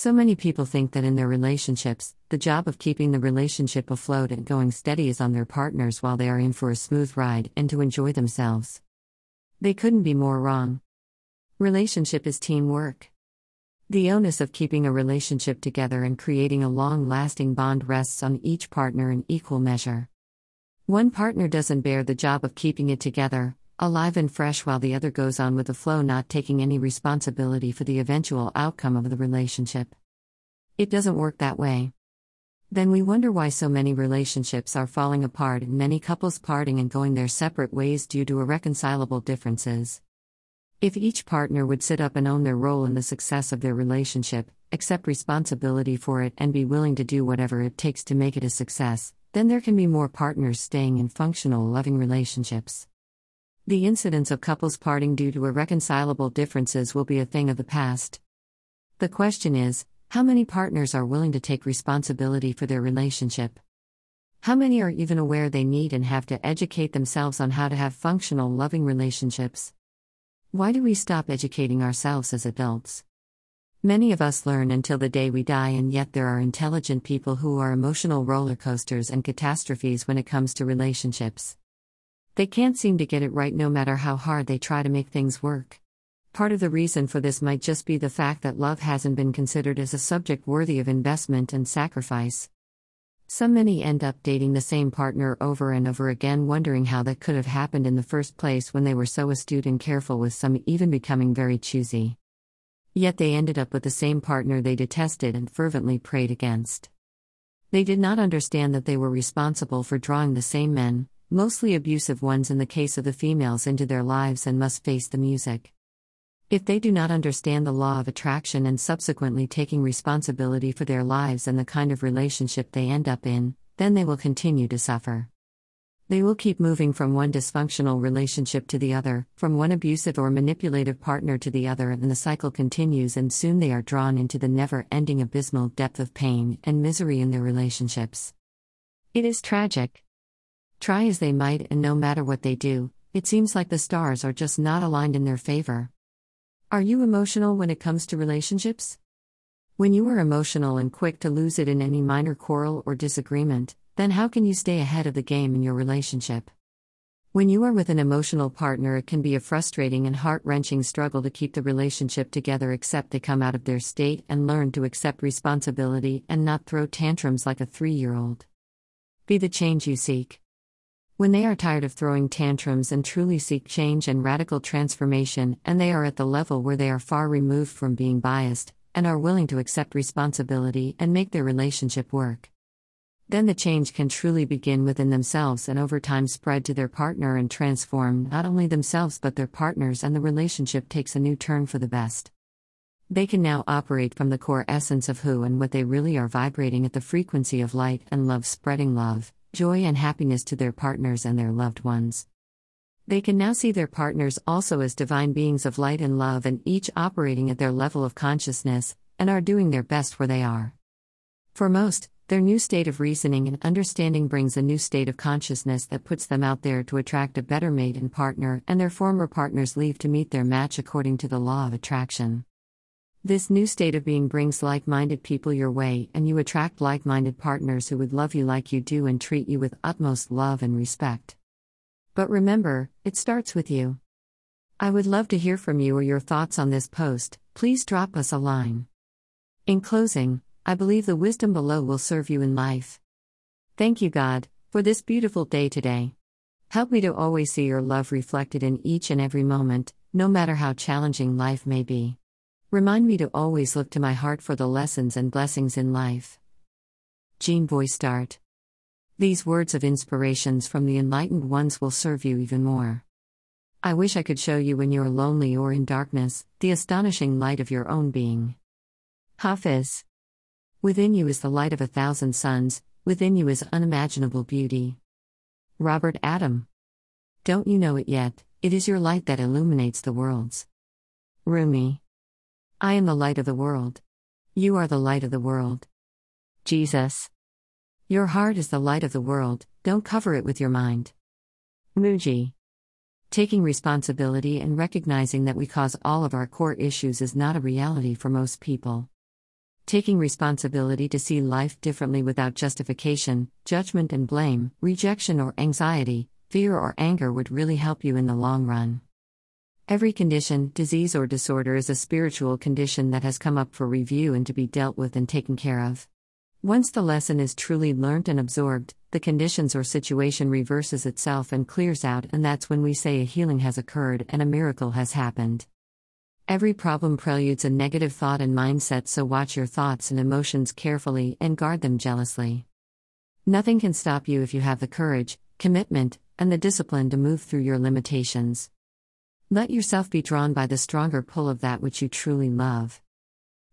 So many people think that in their relationships, the job of keeping the relationship afloat and going steady is on their partners while they are in for a smooth ride and to enjoy themselves. They couldn't be more wrong. Relationship is teamwork. The onus of keeping a relationship together and creating a long lasting bond rests on each partner in equal measure. One partner doesn't bear the job of keeping it together, alive and fresh, while the other goes on with the flow, not taking any responsibility for the eventual outcome of the relationship. It doesn't work that way. Then we wonder why so many relationships are falling apart and many couples parting and going their separate ways due to irreconcilable differences. If each partner would sit up and own their role in the success of their relationship, accept responsibility for it, and be willing to do whatever it takes to make it a success, then there can be more partners staying in functional, loving relationships. The incidence of couples parting due to irreconcilable differences will be a thing of the past. The question is how many partners are willing to take responsibility for their relationship? How many are even aware they need and have to educate themselves on how to have functional, loving relationships? Why do we stop educating ourselves as adults? Many of us learn until the day we die, and yet there are intelligent people who are emotional roller coasters and catastrophes when it comes to relationships. They can't seem to get it right no matter how hard they try to make things work. Part of the reason for this might just be the fact that love hasn't been considered as a subject worthy of investment and sacrifice. So many end up dating the same partner over and over again, wondering how that could have happened in the first place when they were so astute and careful, with some even becoming very choosy. Yet they ended up with the same partner they detested and fervently prayed against. They did not understand that they were responsible for drawing the same men, mostly abusive ones in the case of the females, into their lives and must face the music. If they do not understand the law of attraction and subsequently taking responsibility for their lives and the kind of relationship they end up in, then they will continue to suffer. They will keep moving from one dysfunctional relationship to the other, from one abusive or manipulative partner to the other, and the cycle continues, and soon they are drawn into the never ending abysmal depth of pain and misery in their relationships. It is tragic. Try as they might, and no matter what they do, it seems like the stars are just not aligned in their favor. Are you emotional when it comes to relationships? When you are emotional and quick to lose it in any minor quarrel or disagreement, then how can you stay ahead of the game in your relationship? When you are with an emotional partner, it can be a frustrating and heart wrenching struggle to keep the relationship together, except they come out of their state and learn to accept responsibility and not throw tantrums like a three year old. Be the change you seek. When they are tired of throwing tantrums and truly seek change and radical transformation, and they are at the level where they are far removed from being biased, and are willing to accept responsibility and make their relationship work. Then the change can truly begin within themselves and over time spread to their partner and transform not only themselves but their partners, and the relationship takes a new turn for the best. They can now operate from the core essence of who and what they really are, vibrating at the frequency of light and love, spreading love joy, and happiness to their partners and their loved ones. They can now see their partners also as divine beings of light and love and each operating at their level of consciousness, and are doing their best where they are. For most, their new state of reasoning and understanding brings a new state of consciousness that puts them out there to attract a better mate and partner, and their former partners leave to meet their match according to the law of attraction. This new state of being brings like minded people your way, and you attract like minded partners who would love you like you do and treat you with utmost love and respect. But remember, it starts with you. I would love to hear from you or your thoughts on this post, please drop us a line. In closing, I believe the wisdom below will serve you in life. Thank you, God, for this beautiful day today. Help me to always see your love reflected in each and every moment, no matter how challenging life may be. Remind me to always look to my heart for the lessons and blessings in life. Jean Voistart. These words of inspirations from the enlightened ones will serve you even more. I wish I could show you when you are lonely or in darkness, the astonishing light of your own being. Hafiz. Within you is the light of a thousand suns, within you is unimaginable beauty. Robert Adam. Don't you know it yet? It is your light that illuminates the worlds. Rumi. I am the light of the world. You are the light of the world. Jesus. Your heart is the light of the world, don't cover it with your mind. Mooji. Taking responsibility and recognizing that we cause all of our core issues is not a reality for most people. taking responsibility to see life differently without justification, judgment and blame, rejection or anxiety, fear or anger would really help you in the long run. Every condition, disease, or disorder is a spiritual condition that has come up for review and to be dealt with and taken care of. Once the lesson is truly learnt and absorbed, the conditions or situation reverses itself and clears out, and that's when we say a healing has occurred and a miracle has happened. Every problem preludes a negative thought and mindset, so watch your thoughts and emotions carefully and guard them jealously. Nothing can stop you if you have the courage, commitment, and the discipline to move through your limitations. Let yourself be drawn by the stronger pull of that which you truly love.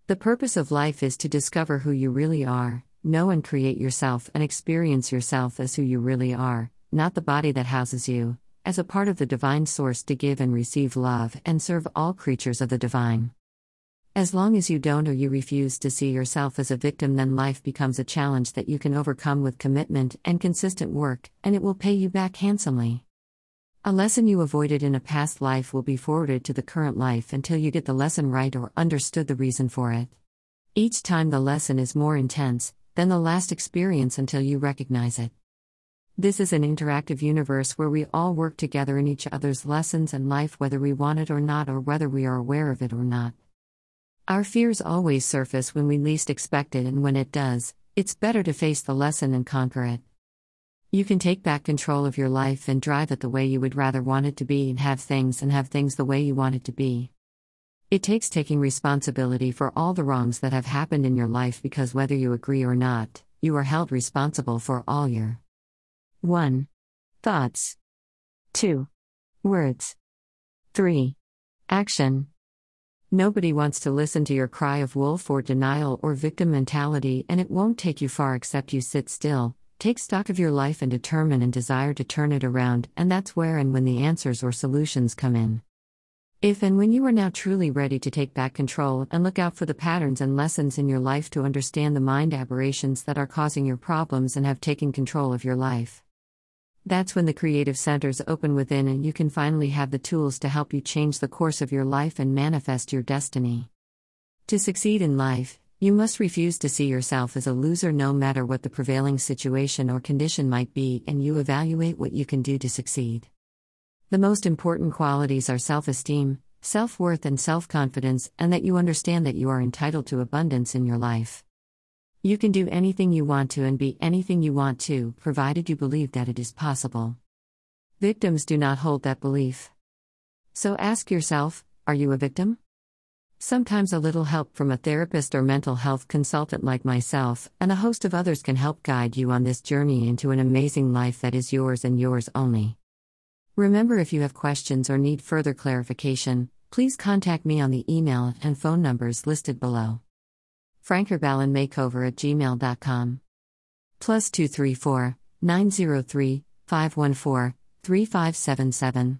The purpose of life is to discover who you really are, know and create yourself, and experience yourself as who you really are, not the body that houses you, as a part of the divine source to give and receive love and serve all creatures of the divine. As long as you don't or you refuse to see yourself as a victim, then life becomes a challenge that you can overcome with commitment and consistent work, and it will pay you back handsomely. A lesson you avoided in a past life will be forwarded to the current life until you get the lesson right or understood the reason for it. Each time the lesson is more intense than the last experience until you recognize it. This is an interactive universe where we all work together in each other's lessons and life, whether we want it or not, or whether we are aware of it or not. Our fears always surface when we least expect it, and when it does, it's better to face the lesson and conquer it. You can take back control of your life and drive it the way you would rather want it to be and have things and have things the way you want it to be. It takes taking responsibility for all the wrongs that have happened in your life because whether you agree or not, you are held responsible for all your 1. Thoughts 2. Words 3. Action Nobody wants to listen to your cry of wolf or denial or victim mentality, and it won't take you far except you sit still, Take stock of your life and determine and desire to turn it around, and that's where and when the answers or solutions come in. If and when you are now truly ready to take back control and look out for the patterns and lessons in your life to understand the mind aberrations that are causing your problems and have taken control of your life. That's when the creative centers open within and you can finally have the tools to help you change the course of your life and manifest your destiny. To succeed in life, you must refuse to see yourself as a loser no matter what the prevailing situation or condition might be, and you evaluate what you can do to succeed. The most important qualities are self esteem, self worth, and self confidence, and that you understand that you are entitled to abundance in your life. You can do anything you want to and be anything you want to, provided you believe that it is possible. Victims do not hold that belief. So ask yourself are you a victim? Sometimes a little help from a therapist or mental health consultant like myself, and a host of others can help guide you on this journey into an amazing life that is yours and yours only. Remember, if you have questions or need further clarification, please contact me on the email and phone numbers listed below. frankerballenmakeover at gmail.com. Plus 234 903 514 3577.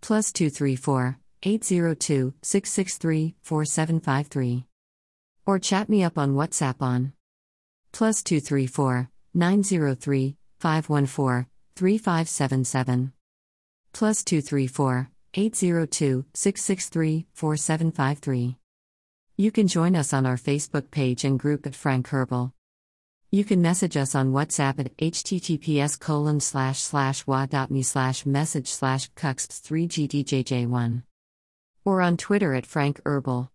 Plus 234 802 663 4753. Or chat me up on WhatsApp on plus 234 903 514 3577. Plus 234 802 663 4753. You can join us on our Facebook page and group at Frank Herbal. You can message us on WhatsApp at https colon slash slash wa.me slash message slash cux 3gdjj1 or on Twitter at Frank Herbal.